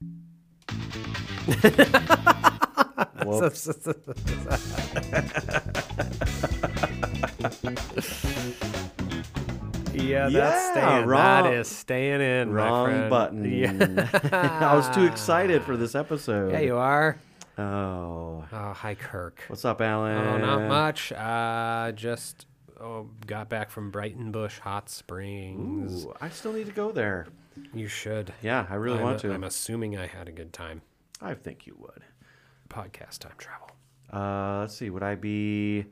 Yeah, that's Yeah, staying. wrong- That is staying in. Wrong button. Yeah. I was too excited for this episode. yeah, you are. Oh, Oh, hi, Kirk. what's up, Allen? Oh, not much. Uh, just oh, got back from Breitenbush Hot Springs. Ooh, I still need to go there. You should. Yeah, I really I'm, want to. I'm assuming I had a good time. I think you would. Podcast time travel. Uh, let's see. Would I be?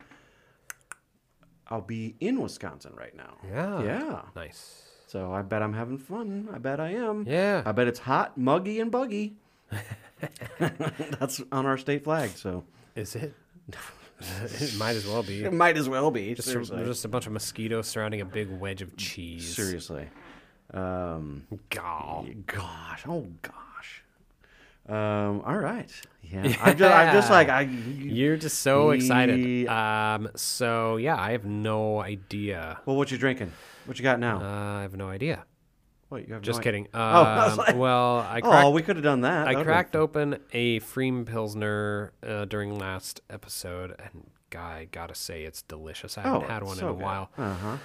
I'll be in Wisconsin right now. Yeah. Yeah. Nice. So I bet I'm having fun. I bet I am. Yeah. I bet it's hot, muggy, and buggy. That's on our state flag, so Is it? it might as well be. it might as well be. Just, seriously. just a bunch of mosquitoes surrounding a big wedge of cheese. seriously. Um, Gaw. gosh, oh gosh. Um, all right. Yeah. I'm just, I'm just like I. You're just so excited. Um. So yeah, I have no idea. Well, what you drinking? What you got now? Uh, I have no idea. what you have? Just no kidding. Um, I was like- well, I cracked, Oh, we could have done that. I That cracked been- open a pFriem Pilsner uh, during last episode, and guy, gotta say, it's delicious. I haven't Oh, had one so in a good. while. Uh-huh.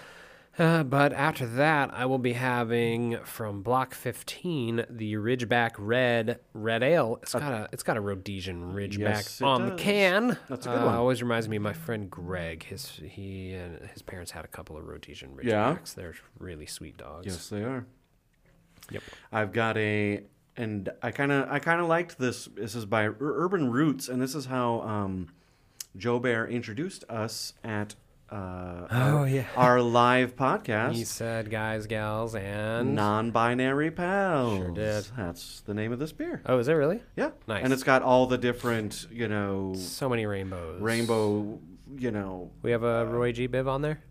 Uh, but after that, I will be having from Block 15 the Ridgeback Red Red Ale. It's got a it's got a Rhodesian Ridgeback yes, on the can. That's a good Uh, one. Always reminds me of my friend Greg. His he and his parents had a couple of Rhodesian Ridgebacks. Yeah? They're really sweet dogs. Yes, they are. Yep. I've got a, and I kind of, I kind of liked this. This is by Urban Roots, and this is how um, Joe Bear introduced us at uh, Oh, our, yeah. our live podcast. He said, "Guys, gals, and Non-binary pals. Sure did. That's the name of this beer. oh, is it really? Yeah. Nice. And it's got all the different, you know, So many rainbows. rainbow, you know, We have a Roy G. Biv on there.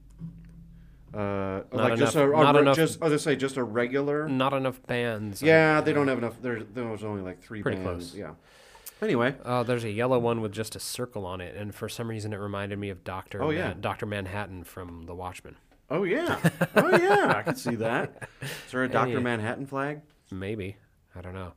uh, Not like just a, enough- a not enough- just, I was gonna say just a regular. Not enough bands. Yeah, they don't have enough. There, there was only like three Pretty bands. close. Yeah. Anyway, Oh, there's a yellow one with just a circle on it, and for some reason it reminded me of Doctor. Oh, yeah. Doctor Manhattan from The Watchmen. oh yeah, oh yeah, I can see that. Is there a Doctor. Manhattan flag? Maybe I don't know.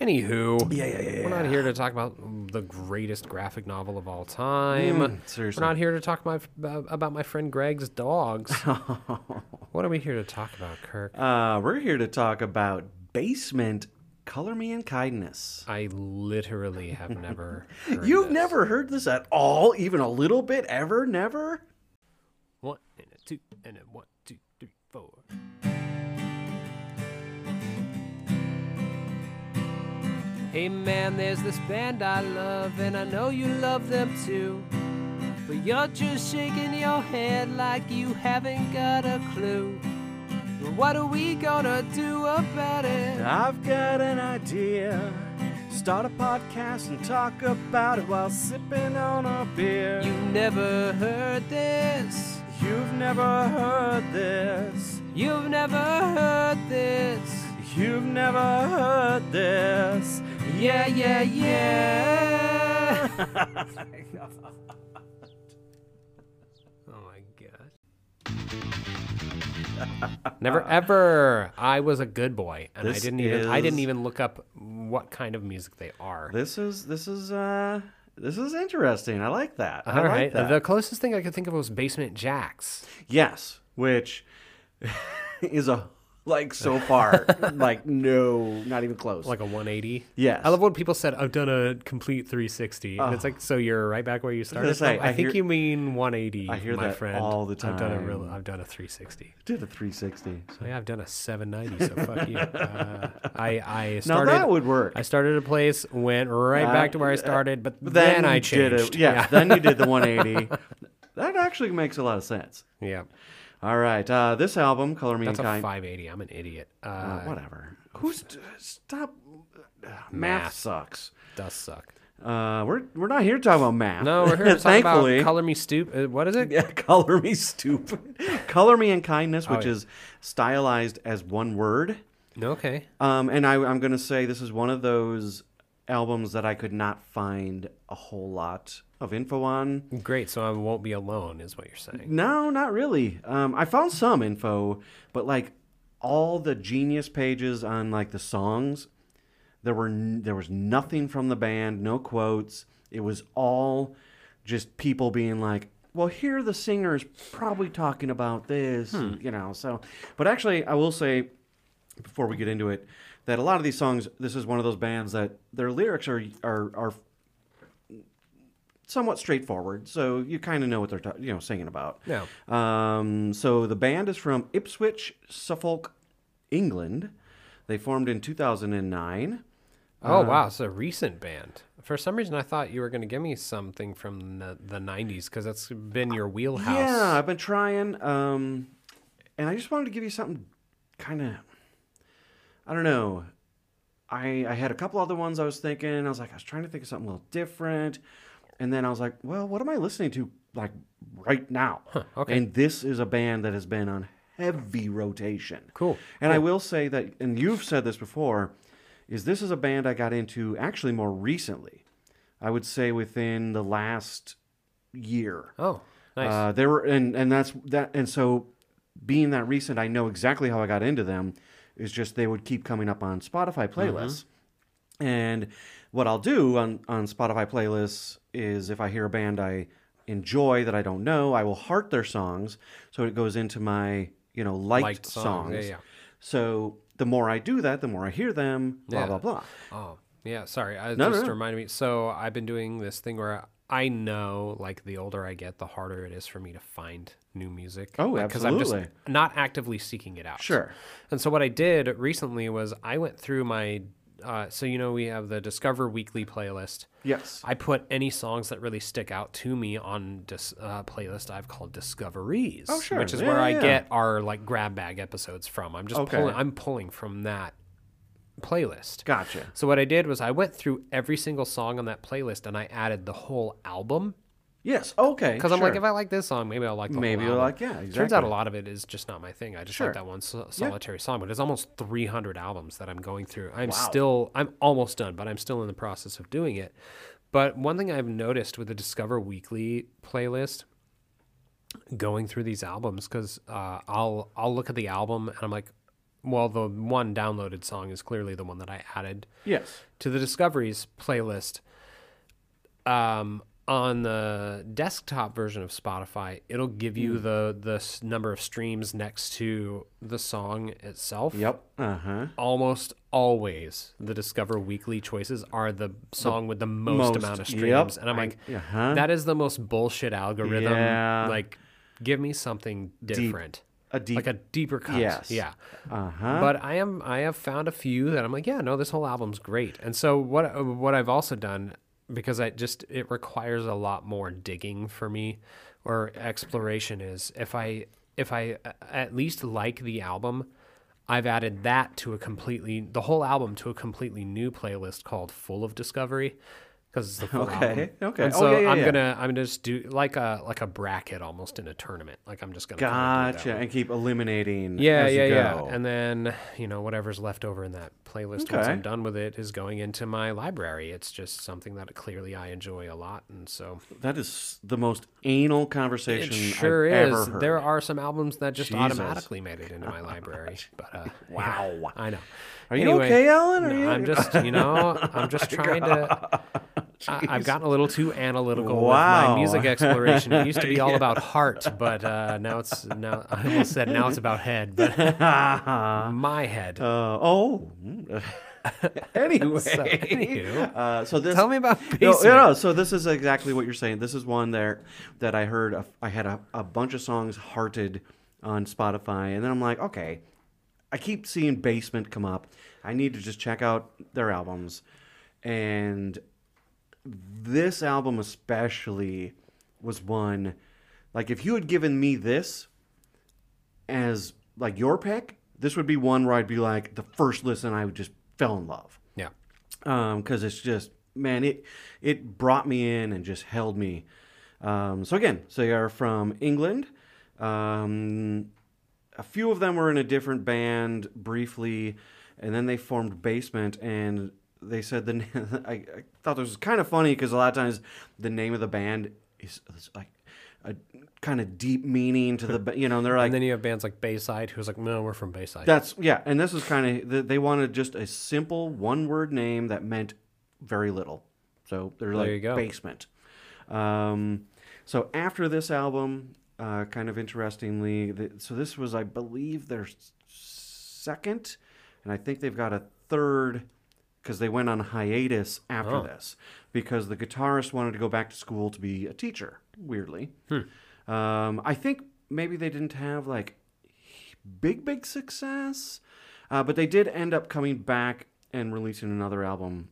Anywho, Yeah, yeah, yeah, we're not here to talk about the greatest graphic novel of all time. Mm, seriously. We're not here to talk my, about my friend Greg's dogs. what are we here to talk about, Kirk? Uh, we're here to talk about Basement. Color Me in Kindness. I literally have never. You've this. never heard this at all, even a little bit, ever, never. One and a two and a one, two, three, four. Hey man, there's this band I love, and I know you love them too. But you're just shaking your head like you haven't got a clue. What are we gonna do about it? I've got an idea. Start a podcast and talk about it while sipping on a beer. You never heard this. You've never heard this. You've never heard this. You've never heard this. Yeah, yeah, yeah. oh my god. Never ever. I was a good boy, and I didn't even. I didn't even look up what kind of music they are. This is this is uh this is interesting. I like that. I like right. that. The closest thing I could think of was Basement Jaxx. Yes, which is a like so far like no, not even close. Like a 180. yeah I love when people said, I've done a complete 360. And it's like, so you're right back where you started. say, from? I, I think hear- you mean 180, I hear my that friend. all the time I've done a real, time. I've done a 360. did a 360. So yeah, I've done a 790. So fuck you. Uh, I I Now started. that would work. I started a place, went right Uh, back to where I uh, started, but But then, I you did changed. it. Yeah, then you did the 180. that actually makes a lot of sense. yeah. All right, uh, this album, Color Me That's a Kind. 580. I'm an idiot. Uh, Uh, whatever. Who's stop? Math, Math. sucks. does suck. Uh, we're we're not here to talk about math. No, we're here to talk Thankfully. about Color Me Stoop. Uh, what is it? Yeah, color me stupid. color me in kindness, which Oh, yeah. is stylized as one word. Okay. Um, and I, I'm going to say this is one of those albums that I could not find a whole lot of info on. Great. So I won't be alone, is what you're saying. No, not really. Um, I found some info, but like all the genius pages on like the songs, There were n- there was nothing from the band, no quotes. It was all just people being like, "Well, here the singer's probably talking about this," and, you know. So, but actually, I will say before we get into it that a lot of these songs, this is one of those bands that their lyrics are are are somewhat straightforward, so you kind of know what they're ta- you know singing about. Yeah. Um, so the band is from Ipswich, Suffolk, England. They formed in 2009. Oh wow, it's a recent band. For some reason, I thought you were going to give me something from the, the '90s because that's been your wheelhouse. Yeah, I've been trying, um, and I just wanted to give you something kind of. I don't know. I I had a couple other ones I was thinking. I was like, I was trying to think of something a little different, and then I was like, well, what am I listening to like right now? okay. And this is a band that has been on heavy rotation. Cool, And I will say that, and you've said this before, is this is a band I got into actually more recently. I would say within the last year. Oh, nice. Uh, there were, and and that's that, and so being that recent, I know exactly how I got into them. Is just they would keep coming up on Spotify mm-hmm. playlists, and what I'll do on on Spotify playlists is if I hear a band I enjoy that I don't know, I will heart their songs, so it goes into my you know liked, Liked songs, songs. yeah, yeah. So the more I do that, the more I hear them. Blah Yeah. blah blah. Oh, yeah. Sorry, I No, no, just no. reminded me. So I've been doing this thing where I know, like, the older I get, the harder it is for me to find new music. Oh, like, I'm absolutely. just not actively seeking it out. Sure. And so what I did recently was I went through my. Uh, so you know we have the Discover Weekly playlist. Yes. I put any songs that really stick out to me on this uh, playlist I've called Discoveries. Oh, sure. Which is Yeah, where yeah, I get our like grab bag episodes from. I'm just Okay. pulling. I'm pulling from that playlist. Gotcha. So what I did was I went through every single song on that playlist and I added the whole album Yes. Okay. because I'm like, if I like this song, maybe I'll like the Maybe whole album. like- yeah, Turns out a lot of it is just not my thing. I just Sure. like that one so- solitary song, but it's almost 300 albums that I'm going through. I'm Wow. still, I'm almost done, but I'm still in the process of doing it. But one thing I've noticed with the Discover Weekly playlist, going through these albums, because uh, I'll I'll look at the album and I'm like, well, the one downloaded song is clearly the one that I added yes. to the discoveries playlist um, on the desktop version of spotify it'll give you Hmm. the the number of streams next to the song itself Yep. Uh huh. almost always the discover weekly choices are the song with the most, most, amount of yep, streams and i'm I- like uh-huh. that is the most bullshit algorithm Yeah. like give me something different A deep. like a deeper cut Yes. yeah uh huh. but I am I have found a few that I'm like, yeah, no, this whole album's great. And so what what I've also done because I just it requires a lot more digging for me or exploration is if I if I at least like the album, I've added that to a completely the whole album to a completely new playlist called Full of Discovery because it's the full Okay, album. okay. And Oh, so yeah, yeah, I'm yeah. gonna I'm gonna just do like a like a bracket almost in a tournament. Like I'm just gonna kinda do it that Gotcha. And keep eliminating. Yeah, as yeah, you yeah. And then, you know, whatever's left over in that playlist once I'm done with it is going into my library. It's just something that clearly I enjoy a lot. And so that is the most anal it conversation sure I've is. ever heard. There are some albums that just Jesus. automatically made it into my library. But uh, Wow. I know. Are you Anyway, okay, Allen? Are no, you? I'm just, you know, I'm just trying to. I, I've gotten a little too analytical with my music exploration. It used to be all about heart, but uh, now it's now I almost said now it's about head, but my head. Uh, oh. anyway. So, anywho. uh, so this. Tell me about basement. no, no, so this is exactly what you're saying. This is one there that I heard. A, I had a, a bunch of songs hearted on Spotify, and then I'm like, okay, I keep seeing Basement come up. I need to just check out their albums, and this album especially was one. Like, if you had given me this as like your pick, this would be one where I'd be like the first listen I would just fell in love Yeah. because it's just man it it brought me in and just held me um, so again so they are from england um, a few of them were in a different band briefly and then they formed basement and they said the I, I thought this was kind of funny because a lot of times the name of the band is, is like a kind of deep meaning to the you know and they're like and then you have bands like Bayside, who's like, no, we're from Bayside. that's yeah and this is kind of they wanted just a simple one word name that meant very little so they're like you go. basement um, so after this album uh, kind of interestingly the, so this was i believe their second and i think they've got a third because they went on hiatus after Oh. this because the guitarist wanted to go back to school to be a teacher weirdly. Um, i think maybe they didn't have like big big success uh, but they did end up coming back and releasing another album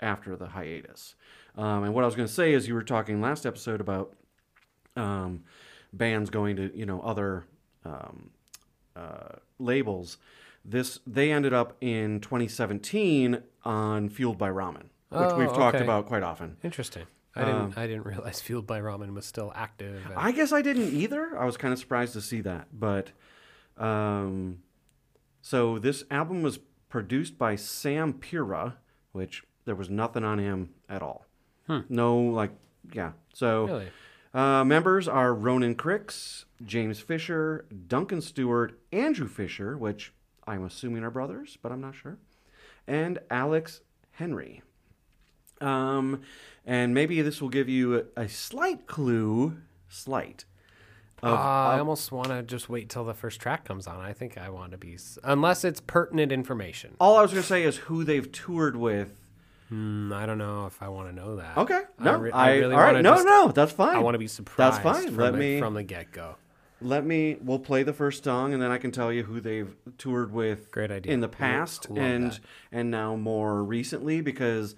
after the hiatus. Um, and what i was going to say is you were talking last episode about um, bands going to you know other um, uh, labels this they ended up in 2017 on fueled by ramen which Oh, we've talked okay. about quite often Interesting. I didn't. I didn't realize Fueled by Ramen was still active. and- I guess I didn't either. I was kind of surprised to see that. But um, so this album was produced by Sam Pura, which there was nothing on him at all. No, like, yeah. So really. uh, members are Ronan Crix, James Fisher, Duncan Stewart, Andrew Fisher, which I'm assuming are brothers, but I'm not sure, and Alex Henery. Um, and maybe this will give you a, a slight clue, slight. Uh, I almost want to just wait till the first track comes on. I think I want to be, unless it's pertinent information. All I was going to say is who they've toured with. Hmm, I don't know if I want to know that. Okay, I no, re- I, I really all right, no, just- no, that's fine. I want to be surprised. That's fine. From Let the, me- from the get go. Let me. We'll play the first song, and then I can tell you who they've toured with. Great idea. In the past, and that. and now more recently, because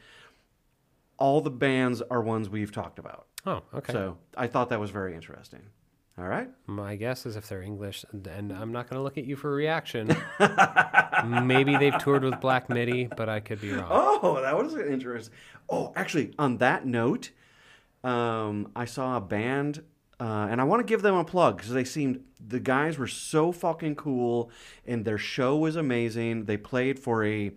all the bands are ones we've talked about. Oh, okay. So I thought that was very interesting. All right. My guess is if they're English, and, and I'm not going to look at you for a reaction. Maybe they've toured with Black Midi, but I could be wrong. Oh, that was interesting. Oh, actually, on that note, um, I saw a band, uh, and I want to give them a plug because they seemed the guys were so fucking cool, and their show was amazing. They played for a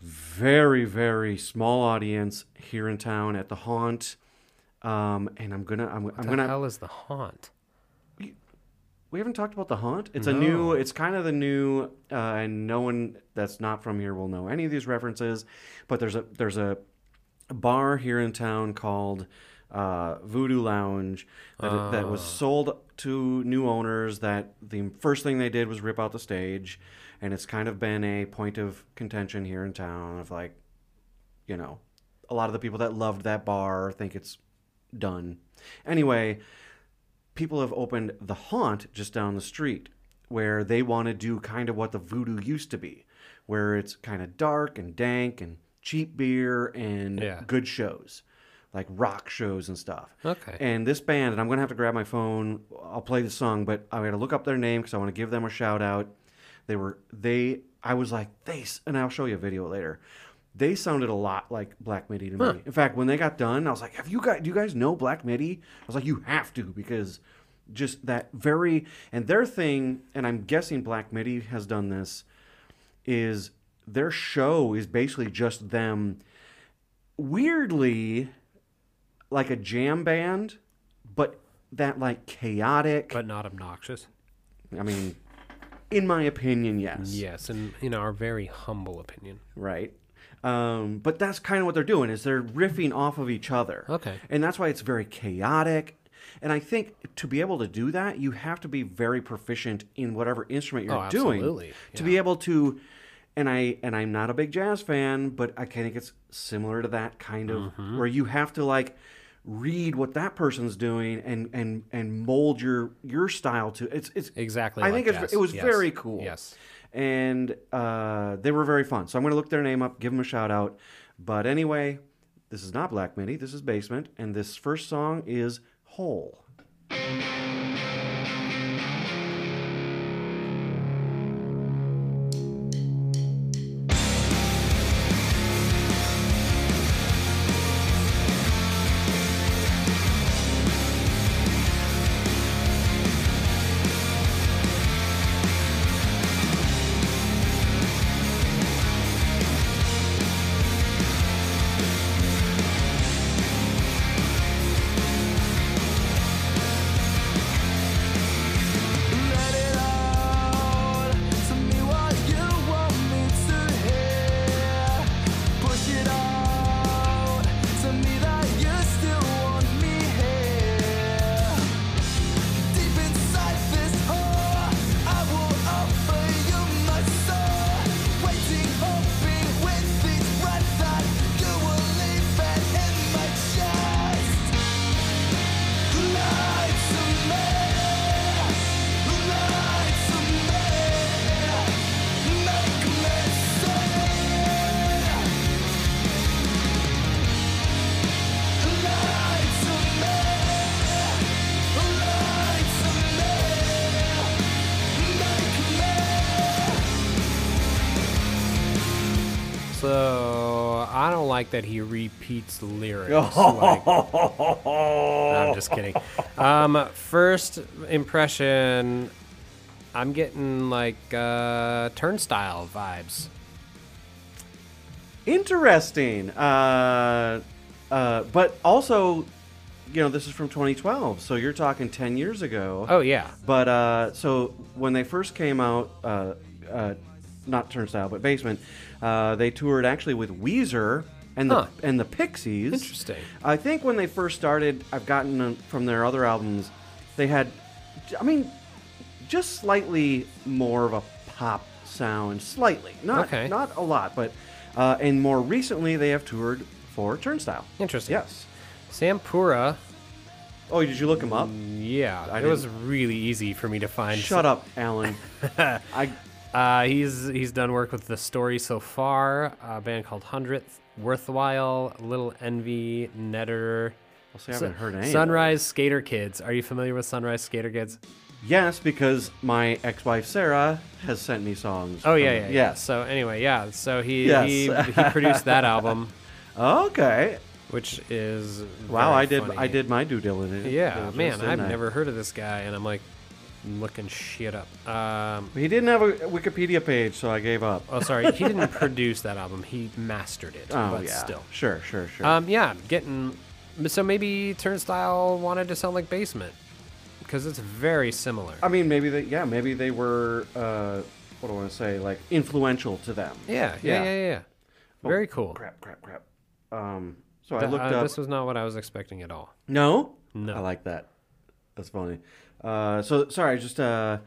very very small audience here in town at the Haunt, um, and I'm gonna I'm, I'm the gonna hell is the haunt? we haven't talked about the haunt. It's a new. It's kind of the new, uh, and no one that's not from here will know any of these references. But there's a there's a bar here in town called uh, Voodoo Lounge that, that was sold to new owners. That the first thing they did was rip out the stage, and it's kind of been a point of contention here in town of like, you know, a lot of the people that loved that bar think it's done. Anyway, people have opened the haunt just down the street where they want to do kind of what the voodoo used to be where it's kind of dark and dank and cheap beer and Yeah. good shows like rock shows and stuff Okay. and this band and i'm going to have to grab my phone i'll play the song but i got to look up their name because i want to give them a shout out they were they i was like they and i'll show you a video later they sounded a lot like Black Midi to me. In fact, when they got done, I was like, "Have you guys? Do you guys know Black Midi?" I was like, "You have to because just that very and their thing, and I'm guessing Black Midi has done this, is their show is basically just them, weirdly, like a jam band, but that like chaotic. but not obnoxious. I mean, in my opinion, yes. Yes, and in our very humble opinion. right? Um, but that's kind of what they're doing is they're riffing off of each other. Okay. And that's why it's very chaotic. And I think to be able to do that, you have to be very proficient in whatever instrument you're Oh, doing absolutely. to Yeah. be able to. And I and I'm not a big jazz fan, but I think it's similar to that kind of Mm-hmm. where you have to like read what that person's doing and and and mold your your style to it's it's Exactly. I like think it's, jazz. it was Yes. very cool. Yes. And uh, they were very fun. So I'm going to look their name up, give them a shout out. But anyway, this is not Black Midi. This is Basement. And this first song is Hole. Like that he repeats lyrics. like- I'm just kidding. Um, first impression, I'm getting like uh, turnstile vibes. Interesting. Uh, uh, but also, you know, this is from 2012, so you're talking 10 years ago. Oh yeah. But uh, so when they first came out, uh, uh, not Turnstile, but Basement, uh, they toured actually with Weezer and the Huh. and the Pixies. Interesting. I think when they first started, I've gotten from their other albums, they had, I mean, just slightly more of a pop sound, slightly, not Okay. not a lot, but uh, and more recently they have toured for Turnstile. Interesting. Yes. Sam Pura. Oh, did you look them up? Yeah, it was really easy for me to find. Shut up, Allen. I Uh, he's he's done work with the story so far. A band called Hundredth, Worthwhile, Little Envy, Netter. I'll I haven't heard any. Sunrise Skater Kids. Are you familiar with Sunrise Skater Kids? Yes, because my ex-wife Sarah has sent me songs. Oh yeah, yeah, yeah. Yes. So anyway, yeah. So he Yes. he, he produced that album, Okay. which is Wow, I did. funny. I did my due diligence. Yeah, man, I've I? never heard of this guy, and I'm like looking shit up. Um, He didn't have a Wikipedia page, so I gave up. oh, sorry, he didn't produce that album. He mastered it, Oh but yeah. still. Sure, sure, sure. Um, yeah, getting. So maybe Turnstile wanted to sound like Basement because it's very similar. I mean, maybe they. Yeah, maybe they were. Uh, what do I want to say? Like influential to them. yeah, yeah, yeah. yeah, yeah. Oh, Very cool. Crap, crap, crap. Um. So I looked uh, up. This was not what I was expecting at all. No? No. I like that. That's funny. Uh, so sorry, just uh,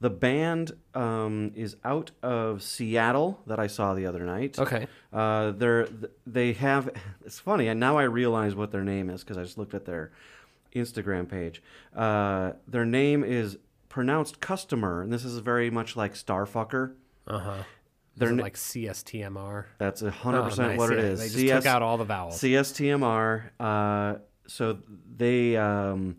the band um, is out of Seattle that I saw the other night. Okay. Uh, they're they have. It's funny, and now I realize what their name is because I just looked at their Instagram page. Uh, their name is pronounced customer, and this is very much like Starfucker. Uh huh. They're like CSTMR? That's a hundred Oh, percent nice, what it is. They just CS took out all the vowels. CSTMR. Uh, so they um,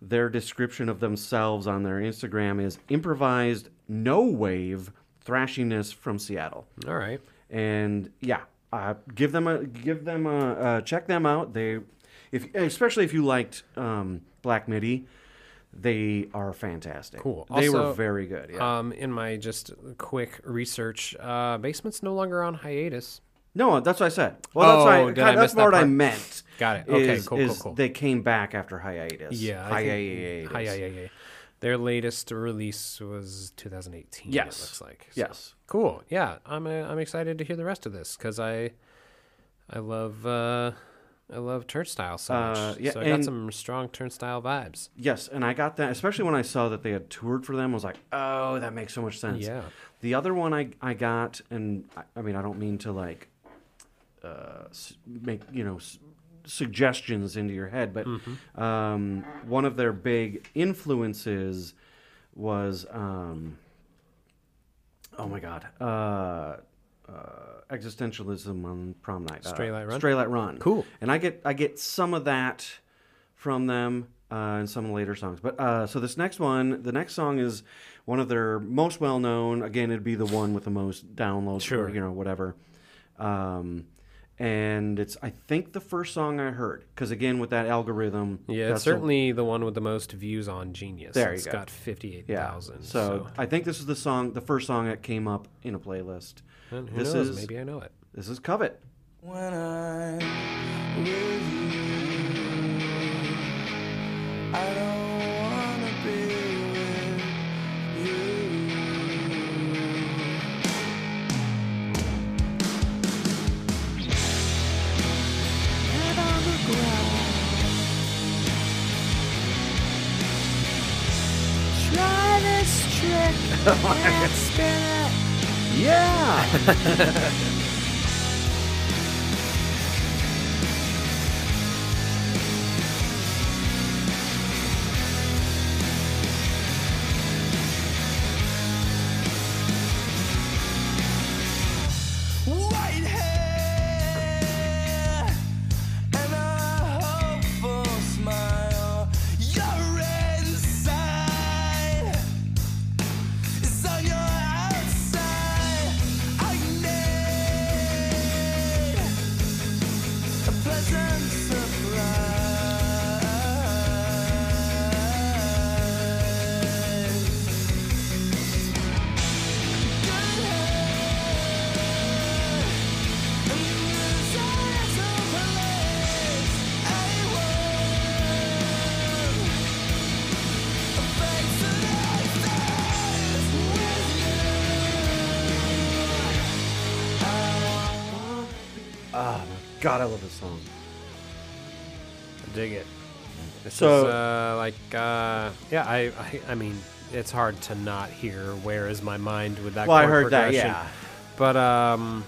their description of themselves on their Instagram is improvised no wave thrashiness from Seattle. all right. And yeah, uh, give them a give them a uh, check them out. They if especially if you liked um, Black Midi, they are fantastic. Cool. They were very good. Yeah. Um, in my just quick research, uh, Basement's no longer on hiatus. No, that's what I said. Well, that's Oh, what I, I that's what I meant. Got it. Okay, is- cool, cool, is cool. They came back after hiatus. Yeah, hiatus. Hi, yeah, yeah, yeah. Their latest release was 2018. Yes. It looks like. So, Yes. Cool. Yeah, I'm uh, I'm excited to hear the rest of this because I I love uh, I love Turnstile so much. Uh, yeah, so I got some strong Turnstile vibes. Yes, and I got that, especially when I saw that they had toured for them. I was like, oh, that makes so much sense. Yeah. The other one I, I got, and I, I mean, I don't mean to like uh, make, you know, s- suggestions into your head, but Mm-hmm. um, one of their big influences was, um, oh my God, uh, uh, existentialism on prom night. Uh, Straylight Run? Straylight Run. Cool. And I get I get some of that from them uh, in some of the later songs. But uh, so this next one, the next song is one of their most well known. Again, it'd be the one with the most downloads, Sure. or, you know, whatever. Um, and it's I think the first song I heard because again with that algorithm, Yeah, it's the- certainly the one with the most views on Genius. There you It's go. got 58,000. yeah. So, I think this is the song, the first song that came up in a playlist. And who this knows? is- Maybe I know it. This is Covet. When I'm with you, I don't Yeah. god, I love this song. dig it. This So- is uh, like, uh, yeah, I, I, I mean, it's hard to not hear "Where Is My Mind" with that. Well, I heard that, yeah. But um,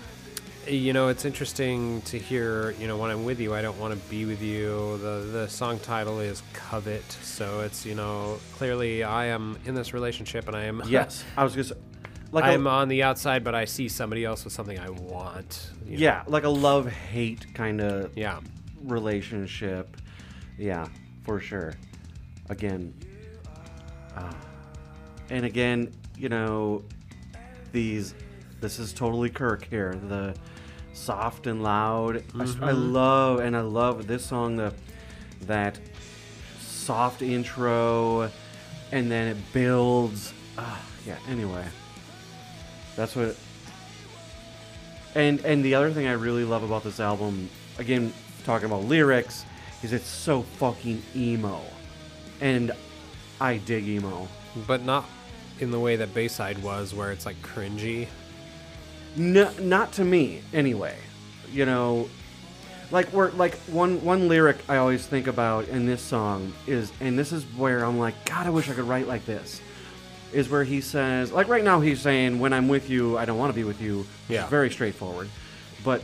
you know, it's interesting to hear. You know, when I'm with you, I don't want to be with you. The the song title is "Covet," so it's you know clearly I am in this relationship and I am Yes, I was just like I'm a, on the outside, but I see somebody else with something I want. you know? yeah, like a love hate kind of yeah. relationship. Yeah, for sure. Again, uh, and again, you know, these. This is totally Kirk here. The soft and loud. I love and I love this song. The that soft intro, and then it builds. Uh, yeah. Anyway, that's what. And and the other thing I really love about this album, again, talking about lyrics, is it's so fucking emo, and I dig emo. but not in the way that Bayside was, where it's like cringy. No, not to me, anyway. You know, like we're like one one lyric I always think about in this song is, and this is where I'm like, God, I wish I could write like this. Is where he says, like right now he's saying, when I'm with you, I don't want to be with you. which is Yeah. very straightforward. But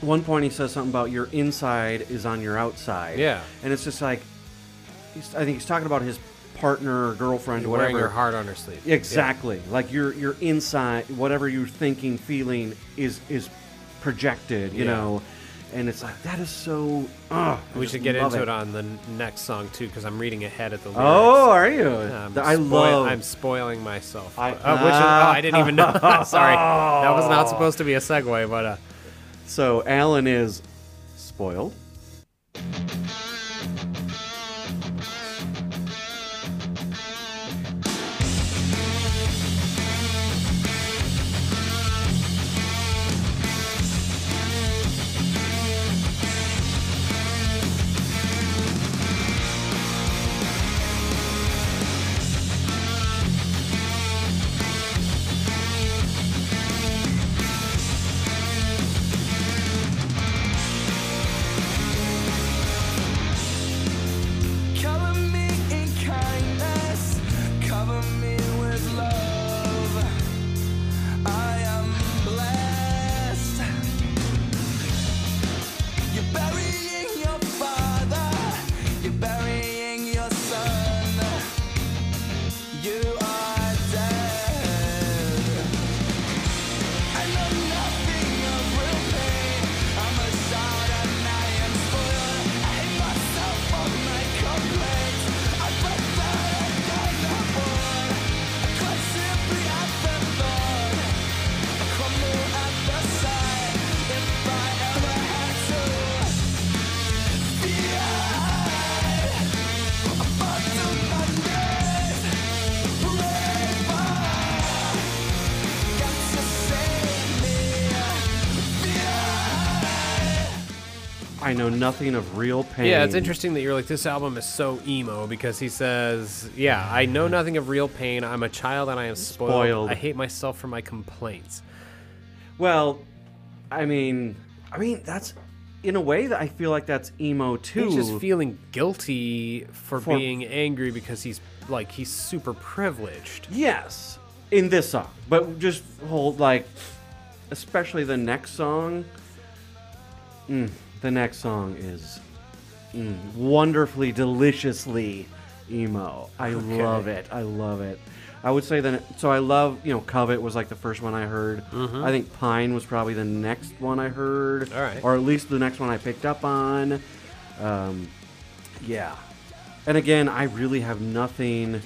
one point he says something about your inside is on your outside. Yeah. and it's just like, he's, I think he's talking about his partner or girlfriend or whatever. Wearing your heart on her sleeve. Exactly. Like your your inside, whatever you're thinking, feeling is is projected. You Yeah. know, and it's like that is so. Uh, We should get into it. on the next song too, because I'm reading ahead at the lyrics. Oh, are you? I'm I spoil- love. I'm spoiling myself. I- Uh, which is, oh, I didn't even know. Sorry, that was not supposed to be a segue, but uh, so Allen is spoiled. I know nothing of real pain. yeah, it's interesting that you're like this album is so emo because he says, "Yeah, I know nothing of real pain. I'm a child and I am spoiled. Spoiled. I hate myself for my complaints." Well, I mean, I mean that's in a way that I feel like that's emo too. He's just feeling guilty for, For- being angry because he's like he's super privileged. Yes, in this song, but just hold like, especially the next song. Mm, the next song is mm, wonderfully, deliciously emo. I love it. I love it. I would say that. So I love you know, Covet was like the first one I heard. I think Pine was probably the next one I heard, Mm-hmm. All right. or at least the next one I picked up on. Um, yeah. And again, I really have nothing.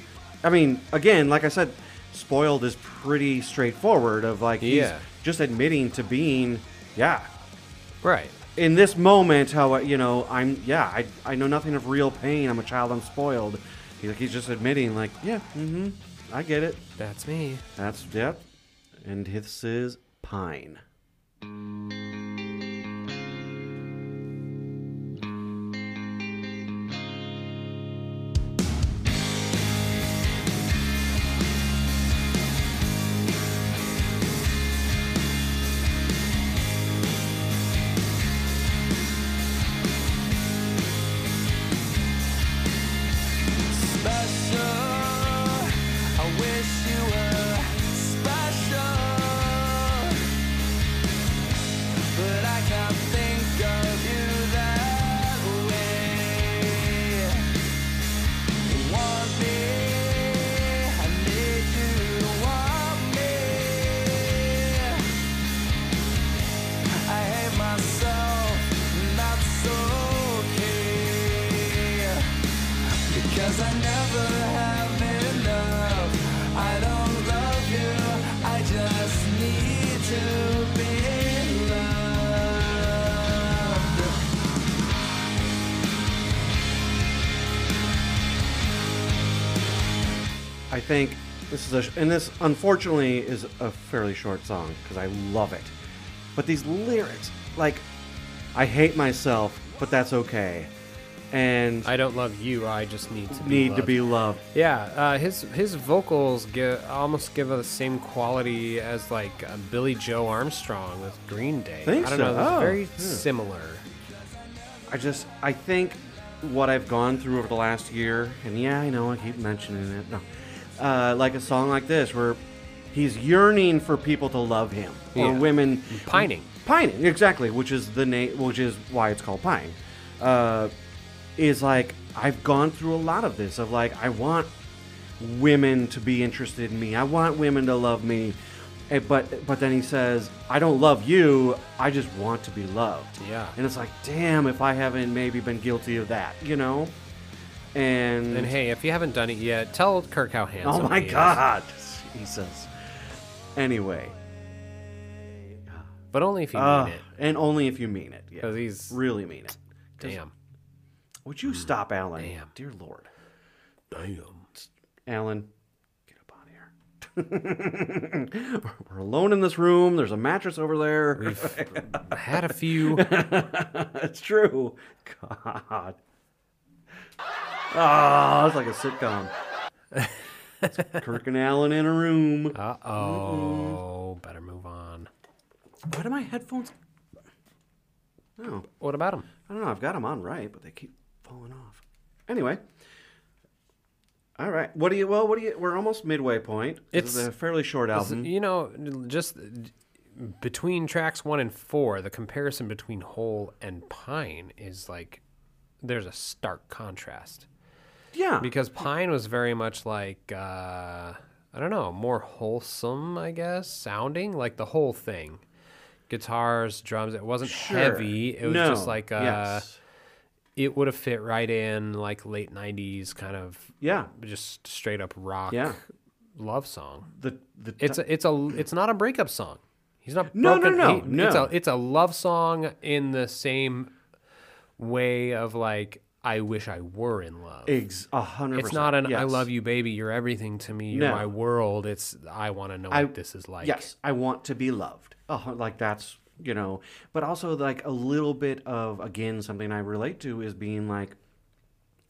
I mean, again, like I said, spoiled is pretty straightforward. Of like, he's Yeah. just admitting to being, yeah, Right. In this moment, how you know I'm yeah I I know nothing of real pain. I'm a child. I'm spoiled. He's like he's just admitting like yeah mm-hmm I get it. That's me. That's yep. And this is Pine. This is a and this unfortunately is a fairly short song because I love it. But these lyrics, like, I hate myself, but that's okay, and I don't love you. I just need to be need to be loved. Yeah, uh, his his vocals give, almost give the same quality as like uh, Billie Joe Armstrong with Green Day. Think I don't so? know, Oh, very yeah. similar. I just I think what I've gone through over the last year, and yeah, I know I keep mentioning it. No, uh, like a song like this where he's yearning for people to love him or Yeah. women Pining. pining exactly, which is the name, which is why it's called pine. Uh, is like I've gone through a lot of this of like I want women to be interested in me. I want women to love me. Eh, But but then he says, "I don't love you. I just want to be loved." Yeah. And it's like, damn, if I haven't maybe been guilty of that, you know? And, And hey, if you haven't done it yet, tell Kirk how handsome. oh my god! he is. Jesus. Anyway, But only if you uh, mean it. and only if you mean it. Yeah, 'Cause he's- really mean it. Damn. Would you stop, Allen? Damn. Dear Lord, Damn. Allen, get up out here. We're alone in this room. There's a mattress over there. We've had a few. it's true. God. Oh, it's like a sitcom. It's Kirk and Allen in a room. Uh oh. Better move on. Why do my headphones? Oh, What about him? I don't know. I've got them on right, but they keep falling off. Anyway. All right. What do you? Well, what do you? We're almost midway point. This is It's- a fairly short album. You know, just between tracks one and four, the comparison between Hole and Pine is like there's a stark contrast. Yeah. because Pine was very much like uh, I don't know, more wholesome, I guess, sounding like the whole thing. Guitars, drums. It wasn't Sure. heavy. It was No, just like uh, yes. it would have fit right in like late '90s kind of Yeah. just straight up rock Yeah. love song. The the It's a, it's a it's not a breakup song. He's not No, no, no, he- no. It's a it's a love song in the same way of like I wish I were in love. ex a hundred. It's not an "I love you, baby. You're everything to me. You're No. my world." It's I want to know I- what this is like. Yes, I want to be loved. Oh, like that's you know, but also like a little bit of again something I relate to is being like,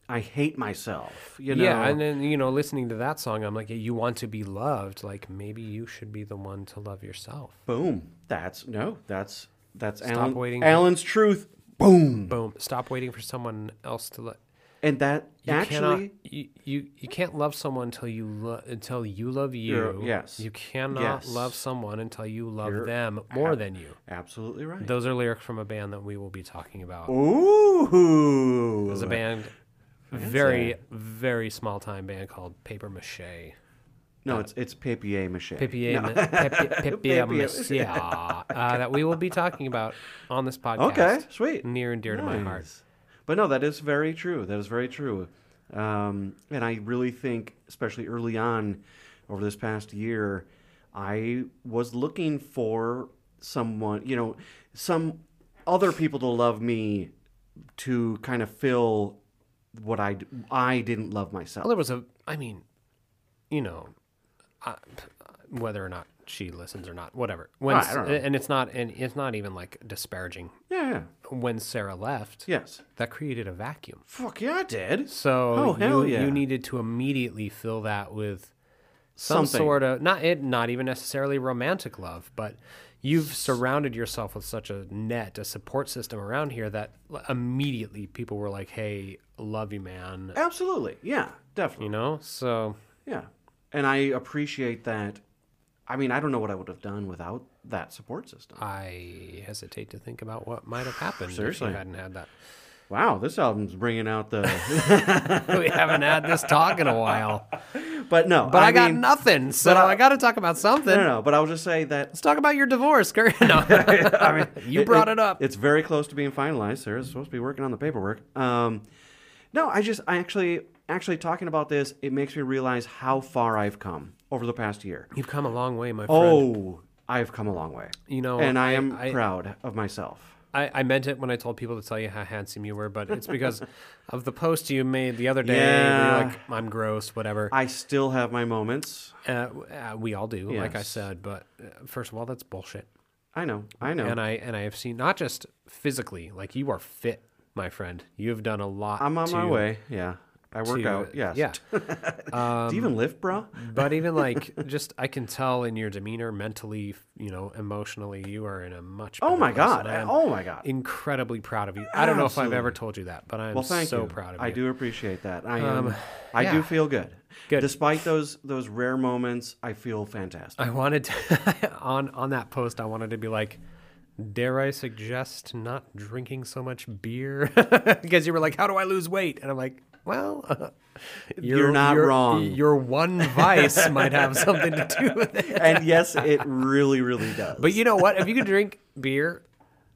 I hate myself. You know. Yeah, and then you know, listening to that song, I'm like, you want to be loved. Like maybe you should be the one to love yourself. boom. That's no. That's that's Stop Allen. Allen's truth. Boom. Boom. Stop waiting for someone else to let. And that You actually. cannot, you, you you can't love someone until you lo- until you love you. Yes. You cannot Yes. love someone until you love You're them more than you. Absolutely right. Those are lyrics from a band that we will be talking about. Ooh. There's a band, very very small time band called Paper Mache. No, it's it's papier mache. Papier, No. papier mache, uh, that we will be talking about on this podcast. Okay, sweet. Near and dear to my heart. But no, that is very true. That is very true. Um, and I really think, especially early on over this past year, I was looking for someone, you know, some other people to love me to kind of fill what I, I didn't love myself. Well, there was a. I mean, you know, uh, whether or not she listens or not, whatever. When I don't know. and it's not and it's not even like disparaging. yeah, yeah. When Sarah left, Yes. that created a vacuum. Fuck yeah, I did. So Oh, hell you, yeah. you needed to immediately fill that with some Something. sort of not it not even necessarily romantic love, but you've surrounded yourself with such a net, a support system around here that l- immediately people were like, "Hey, love you, man." Absolutely. Yeah, definitely. You know, so Yeah. And I appreciate that. I mean, I don't know what I would have done without that support system. I hesitate to think about what might have happened Seriously. if you hadn't had that. Wow, this album's bringing out the. we haven't had this talk in a while, but no, but I, got mean, nothing, so I- I, got to talk about something. No, no, no, but I'll just say that Let's talk about your divorce, Kurt. No, I mean, you brought it, up. It's very close to being finalized. Sarah's supposed to be working on the paperwork. Um, no, I just, I actually, actually talking about this, it makes me realize how far I've come over the past year. You've come a long way, my friend. Oh, I've come a long way. You know, and I, I- am I- proud of myself. I, I meant it when I told people to tell you how handsome you were, but it's because of the post you made the other day. Yeah. like, I'm gross, whatever. I still have my moments. Uh, uh, we all do, like I said. But uh, first of all, that's bullshit. I know, I know. And I and I have seen not just physically, like you are fit, my friend. You have done a lot. I'm on my way. Yeah, I work to- out. Yes. Yeah. Do you even lift, bro? but even like just I can tell in your demeanor, mentally, you know, emotionally, you are in a much. Oh my god! I am Oh my god! incredibly proud of you. I don't know if I've ever told you that, but I'm Well, thank so you. proud of you. I do appreciate that. I am. Um, I do feel good. Good. Despite those those rare moments, I feel fantastic. I wanted to, on on that post. I wanted to be like, dare I suggest not drinking so much beer? because you were like, how do I lose weight? And I'm like, well, You're not your- wrong. Your one vice might have something to do with it. and yes, it really, really does. But you know what? If you could drink beer,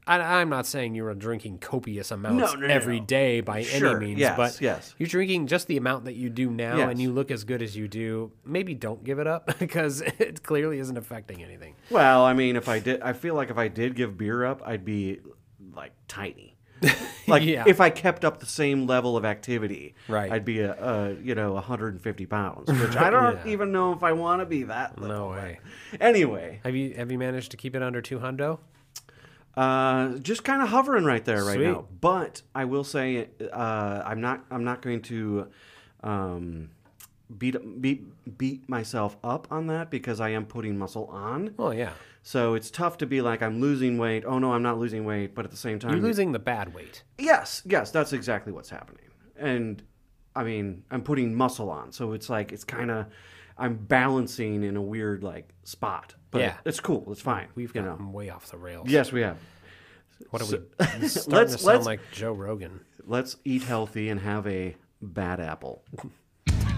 I, I'm not saying you're drinking copious amounts No, no, no, every day by Sure, any means, yes, but yes. you're drinking just the amount that you do now, Yes. and you look as good as you do. Maybe don't give it up because it clearly isn't affecting anything. well, I mean, if I did, I feel like if I did give beer up, I'd be like tiny. Like Yeah. if I kept up the same level of activity, Right. I'd be a, a you know 150 pounds, which I don't Yeah. even know if I want to be that. No way. Anyway, Have you have you managed to keep it under 200? Uh, just kind of hovering right there right now. But I will say, uh, I'm not. I'm not going to um, beat beat beat myself up on that because I am putting muscle on. Oh yeah, So it's tough to be like I'm losing weight. Oh no, I'm not losing weight. But at the same time, you're losing the bad weight. Yes, yes, that's exactly what's happening. And I mean, I'm putting muscle on, so it's like it's kind of I'm balancing in a weird like spot. But Yeah. it's cool. It's fine. We've you gotten know. way off the rails. Yes, we have. What are we starting Let's- to sound let's- like Joe Rogan? Let's eat healthy and have a bad apple.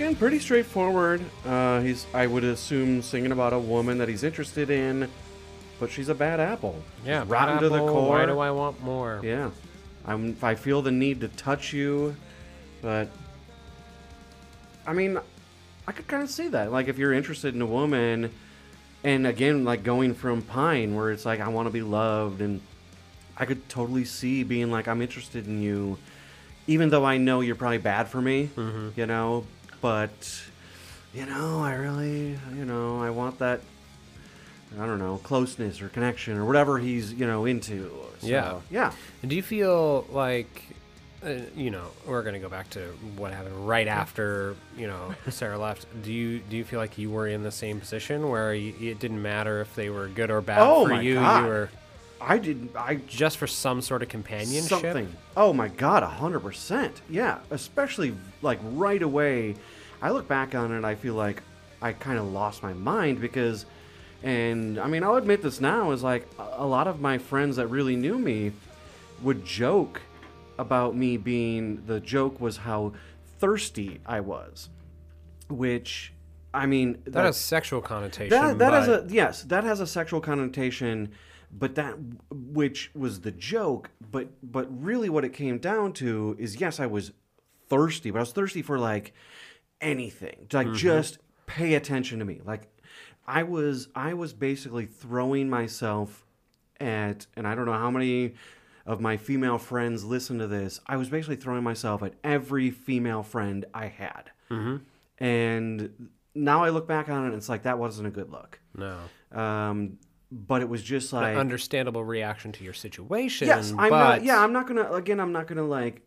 again, pretty straightforward. Uh, he's I would assume singing about a woman that he's interested in, but she's a bad apple. Yeah, rotten to the core. Why do I want more? Yeah. I'm, I feel the need to touch you, but I mean, I could kind of see that. Like, if you're interested in a woman, and again, like going from Pine, where it's like, I want to be loved, and I could totally see being like, I'm interested in you, even though I know you're probably bad for me, you know, but, you know, I really, you know, I want that. I don't know, closeness or connection or whatever he's, you know, into. So, Yeah. Yeah. And do you feel like, uh, you know, we're gonna go back to what happened right after you know Sarah left. Do you do you feel like you were in the same position where y it didn't matter if they were good or bad Oh for my you? God. You were I didn't. I just for some sort of companionship. something. Oh my god, a hundred percent. Yeah, especially like right away. I look back on it, I feel like I kind of lost my mind because, and I mean, I'll admit this now is like a lot of my friends that really knew me would joke about me being. The joke was how thirsty I was, which. I mean, That has sexual connotation. that that has a yes, that has a sexual connotation, but that which was the joke, but but really what it came down to is yes, I was thirsty, but I was thirsty for like anything. Mm-hmm. Like just pay attention to me. Like I was I was basically throwing myself at and I don't know how many of my female friends listen to this. I was basically throwing myself at every female friend I had. Mm-hmm. And now I look back on it and it's like that wasn't a good look. no. Um, but it was just An like understandable reaction to your situation. yes, I'm but not. Yeah, I'm not gonna. Again, I'm not gonna like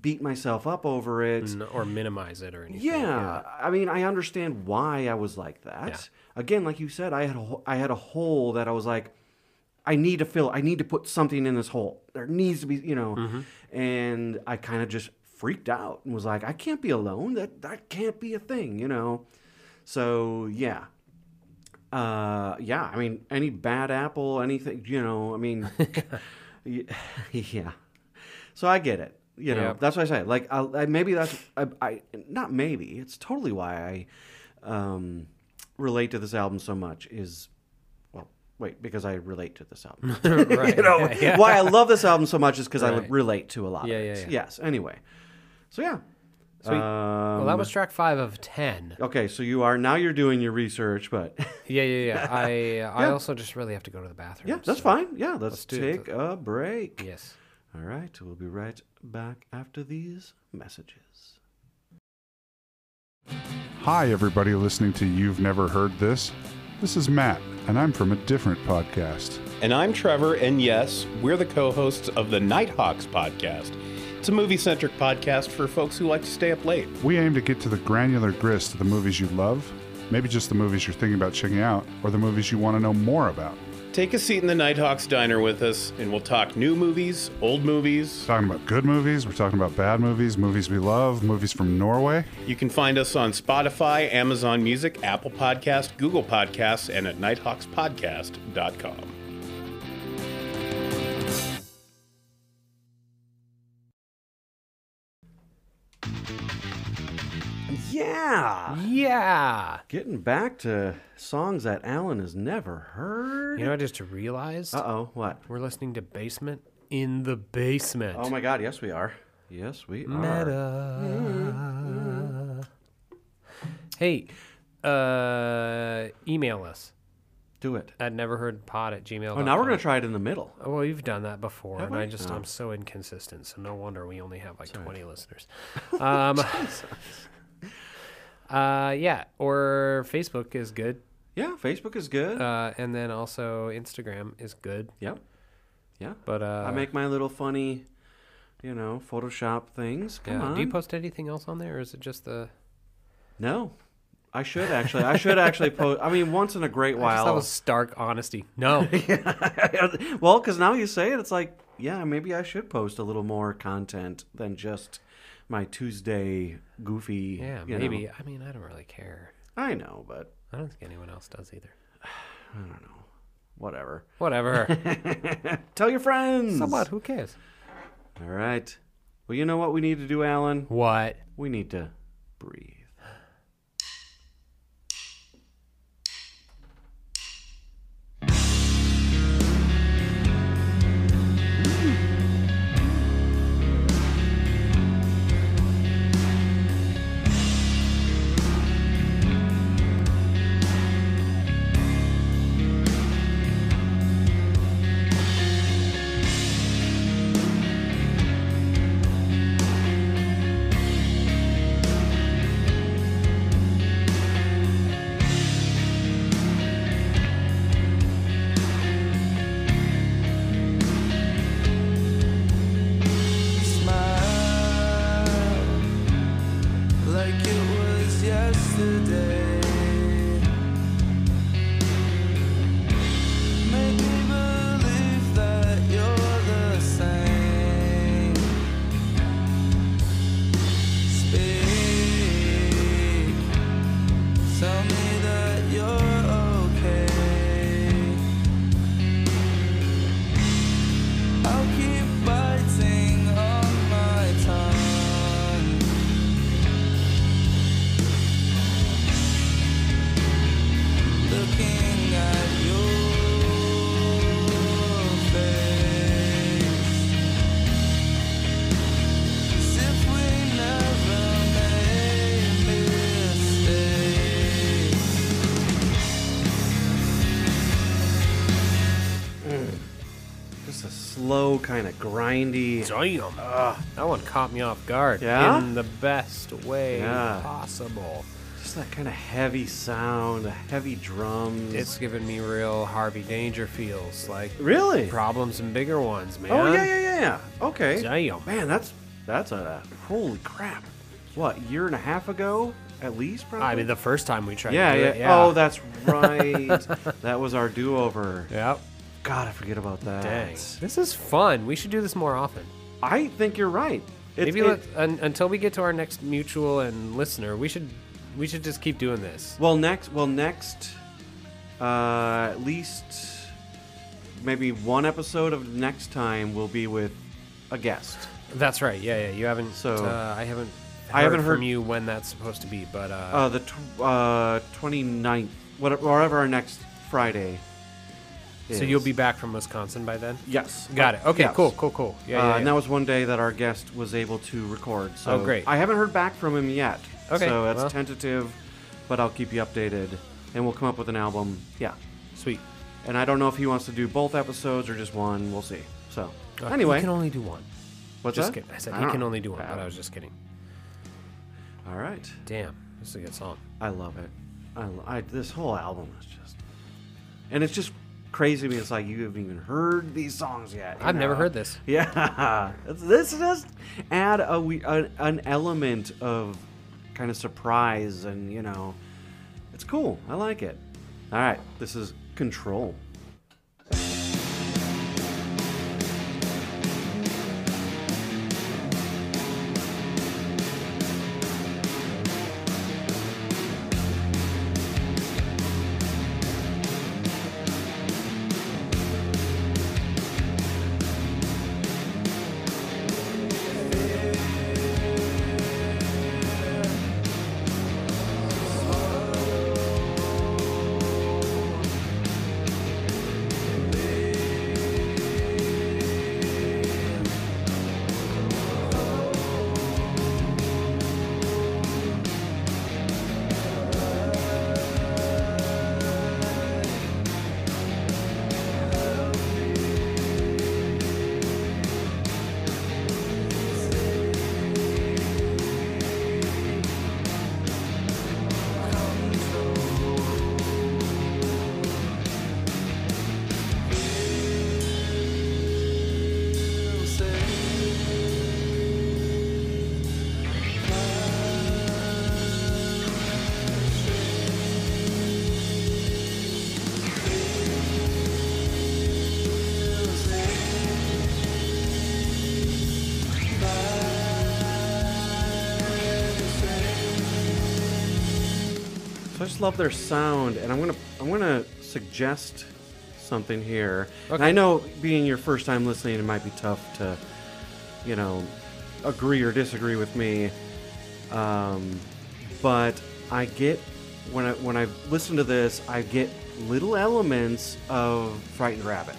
beat myself up over it. or minimize it or anything. Yeah, I mean, I understand why I was like that. Yeah. Again, like you said, I had a I had a hole that I was like, I need to fill. I need to put something in this hole. There needs to be, you know, Mm-hmm. and I kind of just freaked out and was like, I can't be alone. That that can't be a thing, you know. So yeah, uh, yeah. I mean, any bad apple, anything, you know. I mean, yeah. So I get it. You know, that's what I say. Like, I, I, maybe that's I, I. Not maybe. It's totally why I um, relate to this album so much. Is well, wait, because I relate to this album. right. you know, yeah, yeah. why I love this album so much is because I relate to a lot. Yeah, of it. yeah. Yes. Anyway, so yeah. Sweet. well, that Um, was track five of ten. Okay, so you are now you're doing your research, but Yeah, yeah, yeah. I I also just really have to go to the bathroom. yeah, that's so- fine. Yeah, let's, let's take the- a break. Yes. All right, we'll be right back after these messages. Hi, everybody listening to You've Never Heard This. This is Matt, and I'm from a different podcast. And I'm Trevor, and yes, we're the co hosts of the Nighthawks podcast. It's a movie centric podcast for folks who like to stay up late. We aim to get to the granular grist of the movies you love, maybe just the movies you're thinking about checking out, or the movies you want to know more about. Take a seat in the Nighthawks diner with us, and we'll talk new movies, old movies. Talking about good movies, we're talking about bad movies, movies we love, movies from Norway. You can find us on Spotify, Amazon Music, Apple Podcast, Google Podcasts, and at nighthawkspodcast.com. Yeah, Yeah. getting back to songs that Allen has never heard. You know, I just realized Uh oh, what? we're listening to Basement in the Basement. Oh my God, yes we are. Yes we are. Meta. Hey, uh, email us Do it. at neverheardpod at gmail. Oh, now we're gonna try it in the middle. Oh, well, you've done that before, Have and I? I just Oh. I'm so inconsistent. So no wonder we only have like 20 listeners. Um, uh, yeah, or Facebook is good, Yeah, Facebook is good. uh, and then also Instagram is good. yep. Yeah. But uh, I make my little funny, you know, Photoshop things. Come yeah. on. Do you post anything else on there, or is it just the? no. I should actually. I should actually post. I mean, once in a great while. that was stark honesty. No. well, because now you say it, it's like, yeah, maybe I should post a little more content than just my Tuesday goofy. yeah, you know. maybe. I mean, I don't really care. I know, but I don't think anyone else does either. I don't know. Whatever. Whatever. Tell your friends. so what? Who cares? All right. Well, you know what we need to do, Allen? What? We need to breathe. I'll slow, kind of grindy. Damn. that one caught me off guard. Yeah? In the best way Yeah. possible. Just that kind of heavy sound, the heavy drums. It's giving me real Harvey Danger feels. Like really. problems and bigger ones, man. Oh yeah, yeah, yeah, yeah. Okay. Damn. Man, that's that's a holy crap. What year and a half ago, at least? Probably. I mean, the first time we tried yeah, to do yeah. it. Yeah. Oh, that's right. that was our do-over. Yep. God, I forget about that. Dang. This is fun. We should do this more often. I think you're right. It's, Maybe it- let, un, until we get to our next mutual and listener, we should we should just keep doing this. well, next, well, next, uh, at least maybe one episode of next time will be with a guest. That's right. Yeah, yeah. You haven't. So- uh, I haven't. I haven't heard from you when that's supposed to be, but uh, Uh, the tw- uh, 29th, whatever, wherever our next Friday. So you'll be back from Wisconsin by then. Yes. Got it. Okay. Yes. Cool. Cool. Cool. Yeah. uh, yeah, And that was one day that our guest was able to record. So Oh, great. I haven't heard back from him yet. Okay, So that's well. tentative, but I'll keep you updated, and we'll come up with an album. Yeah. Sweet. And I don't know if he wants to do both episodes or just one. We'll see. So Uh, anyway, he can only do one. what's just that? kidding. I said he don't can know. only do one, Uh, but I was just kidding. All right. Damn, this is a good song. I love it. I, lo- I this whole album is just, and it's just crazy to me. It's like you haven't even heard these songs yet. I've never heard this. Yeah, this does add a, we- a an element of kind of surprise, and you know, it's cool. I like it. All right, this is Control. So I just love their sound, and I'm gonna I'm gonna suggest something here. And I know, being your first time listening, it might be tough to, you know, agree or disagree with me. Um, but I get when I when I listen to this, I get little elements of Frightened Rabbit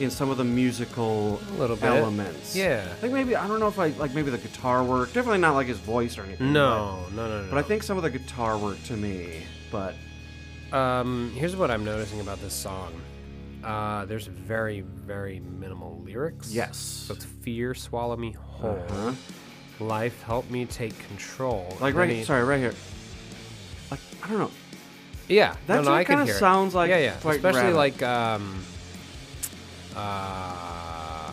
in some of the musical A little bit. elements. Yeah. I think maybe I don't know if I like maybe the guitar work. Definitely not like his voice or anything. No, no, no, no. But, but I think some of the guitar work to me. But Um, here's what I'm noticing about this song. Uh, there's very, very minimal lyrics. Yes. So it's fear, swallow me whole. Uh-huh. Life, help me take control. like right, he- sorry, right here. Like I don't know. Yeah, That's no, no, what I can kinda hear it. sounds like Yeah, yeah. Especially like um, uh,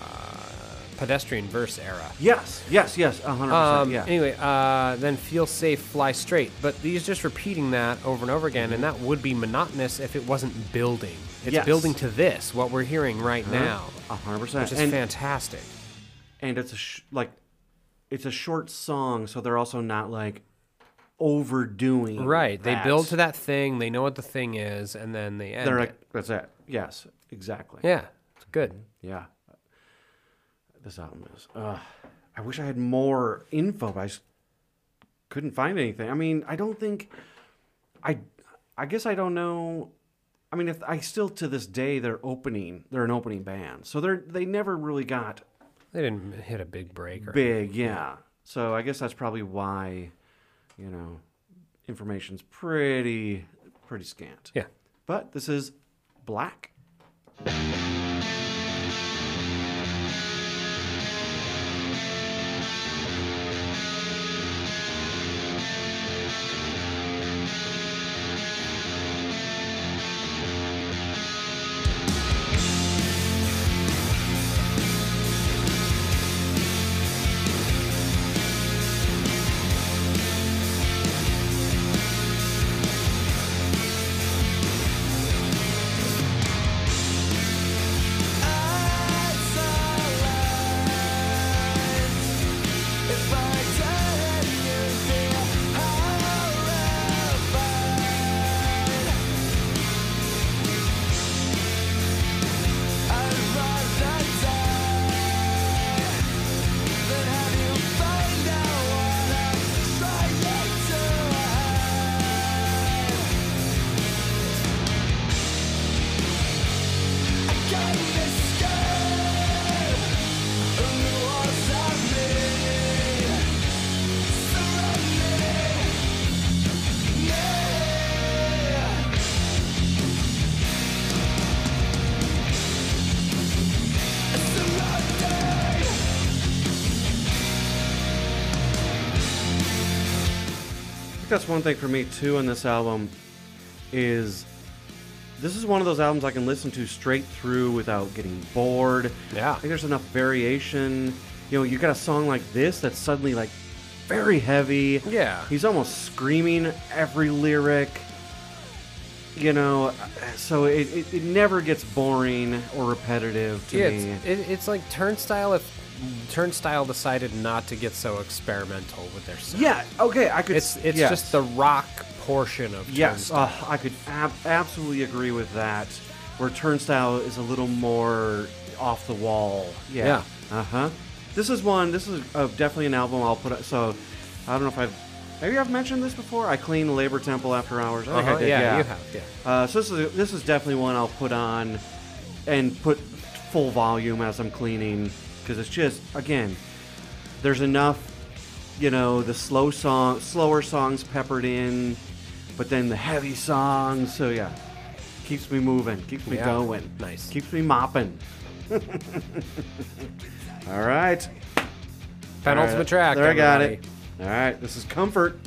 pedestrian verse era. Yes, yes, yes, a hundred Um, percent. Yeah. Anyway, uh, then feel safe, fly straight. But he's just repeating that over and over again, and that would be monotonous if it wasn't building. It's Yes. building to this, what we're hearing right now, hundred percent. which is And- fantastic. and it's a sh- like it's a short song so they're also not like overdoing Right. They build to that thing. They know what the thing is, and then they end they're it. like that's it yes exactly yeah, good. yeah this album is uh, i wish i had more info but i just couldn't find anything i mean i don't think i i guess i don't know i mean if i still to this day they're opening they're an opening band so they're they never really got They didn't hit a big break. Or big, yeah. So I guess that's probably why, you know, information's pretty pretty scant. Yeah. But this is black. That's one thing for me too on this album is this is one of those albums I can listen to straight through without getting bored. Yeah. I think there's enough variation. You know, you got a song like this that's suddenly like very heavy. Yeah. He's almost screaming every lyric. You know, so it, it, it never gets boring or repetitive to Yeah, me. it's, it, it's like Turnstile if Turnstile decided not to get so experimental with their sound. yeah, okay, I could. It's it's yes. just the rock portion of Yes, uh, I could ab- absolutely agree with that. Where Turnstile is a little more off the wall. Yeah. Uh huh. This is one. This is uh, definitely an album I'll put. up. So I don't know if I've. Maybe I've mentioned this before. I clean the Labor Temple after hours. I Uh-huh, did, yeah, you have, yeah. Uh, so this is this is definitely one I'll put on and put full volume as I'm cleaning because it's just again, there's enough, you know, the slow song, slower songs peppered in, but then the heavy songs. So yeah, keeps me moving, keeps me Yeah. going, Nice. keeps me mopping. All right, Penultimate right, track. There I got it. All right, this is comfort.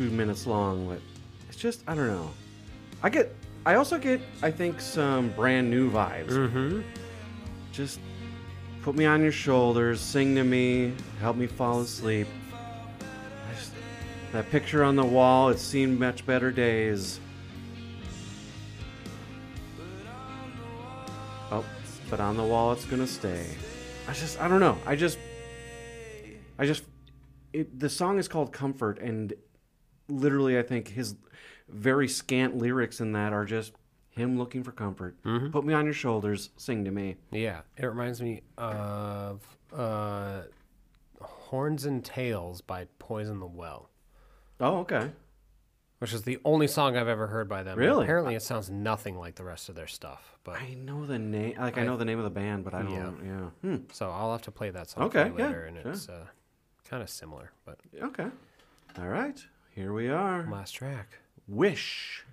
Two minutes long, but it's just I don't know. I get. I also get. I think some brand new vibes. Mm-hmm. Just put me on your shoulders, sing to me, help me fall asleep. Just, that picture on the wall. It's seen much better days. Oh, but on the wall it's gonna stay. I just. I don't know. I just. I just. It, the song is called Comfort, and literally, I think his very scant lyrics in that are just him looking for comfort. Put me on your shoulders, sing to me. Yeah, it reminds me of uh, "Horns and Tails" by Poison the Well, Oh, okay. which is the only song I've ever heard by them. And Really? Apparently, it sounds nothing like the rest of their stuff. But I know the name. Like I, I- know the name of the band, but I don't. Yeah. Hmm. so I'll have to play that song Okay, you yeah, later, and sure. it's uh, kind of similar. But Okay. All right. Here we are. last track. Wish.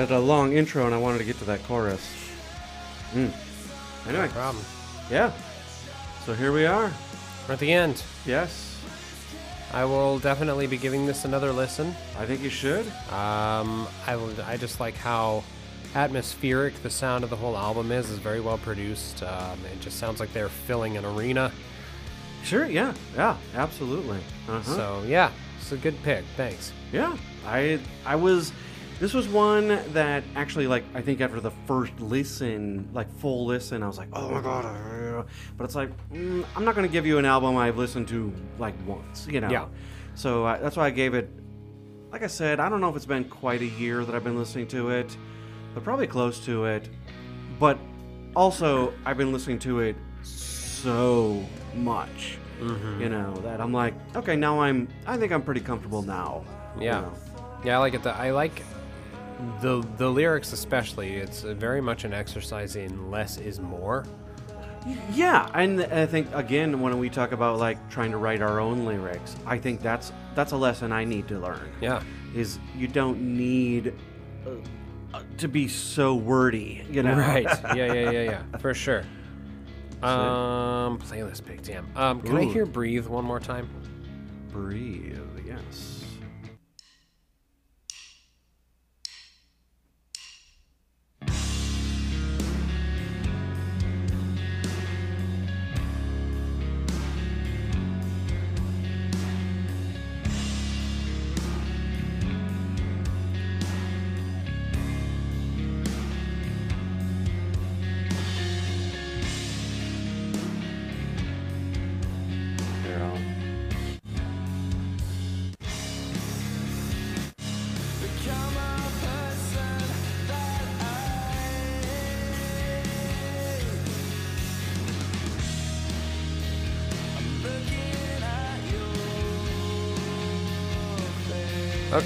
Had a long intro, and I wanted to get to that chorus. Mm. Anyway, No problem. yeah. So here we are. We're at the end. Yes, I will definitely be giving this another listen. I think you should. Um, I will. I just like how atmospheric the sound of the whole album is. is very well produced. Um, it just sounds like they're filling an arena. Sure. Yeah. Yeah. Absolutely. Uh-huh. So yeah, it's a good pick. Thanks. Yeah, I I was. This was one that actually, like, I think after the first listen, like full listen, I was like, oh my god. uh," But it's like, mm, I'm not going to give you an album I've listened to like once, you know. Yeah. So uh, that's why I gave it. Like I said, I don't know if it's been quite a year that I've been listening to it, but probably close to it. But also, I've been listening to it so much, you know, that I'm like, okay, now I'm. I think I'm pretty comfortable now. you Yeah, know. yeah, I like it. I like the the lyrics especially. It's very much an exercise in less is more. Yeah, and I think again when we talk about like trying to write our own lyrics, I think that's that's a lesson I need to learn. Yeah, Is you don't need uh, uh, to be so wordy, you know. right. Yeah, yeah, yeah, yeah, for sure. Um, playlist pick. Damn. Um, can I hear "Breathe" one more time? Breathe. Yes.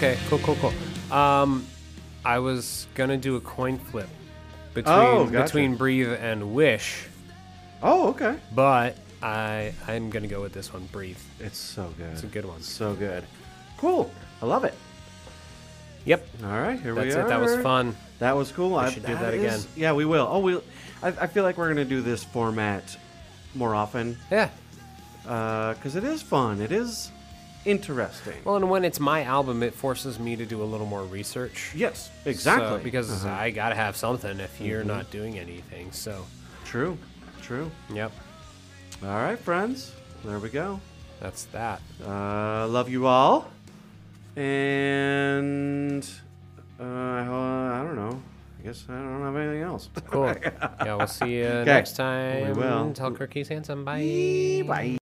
Okay, cool, cool, cool. Um, I was gonna do a coin flip between Oh, gotcha. between breathe and wish, Oh, okay. but I I'm gonna go with this one, breathe. It's so good. It's a good one. So good. Cool. I love it. Yep, All right, here that's we are. it. That was fun. That was cool. I should do that again. Yeah, we will. Oh, we. I, I feel like we're gonna do this format more often Yeah. Uh because it is fun. It is interesting. Well, and when it's my album, it forces me to do a little more research. yes, So- exactly. because Uh-huh. Mm-hmm. I gotta have something if you're not doing anything. So, true, true. yep, All right, friends. There we go. that's that. Uh, love you all. And uh, I don't know. I guess I don't have anything else. Cool. yeah, we'll see you Okay. next time. We will. Tell Kirk he's handsome. Bye. Bye.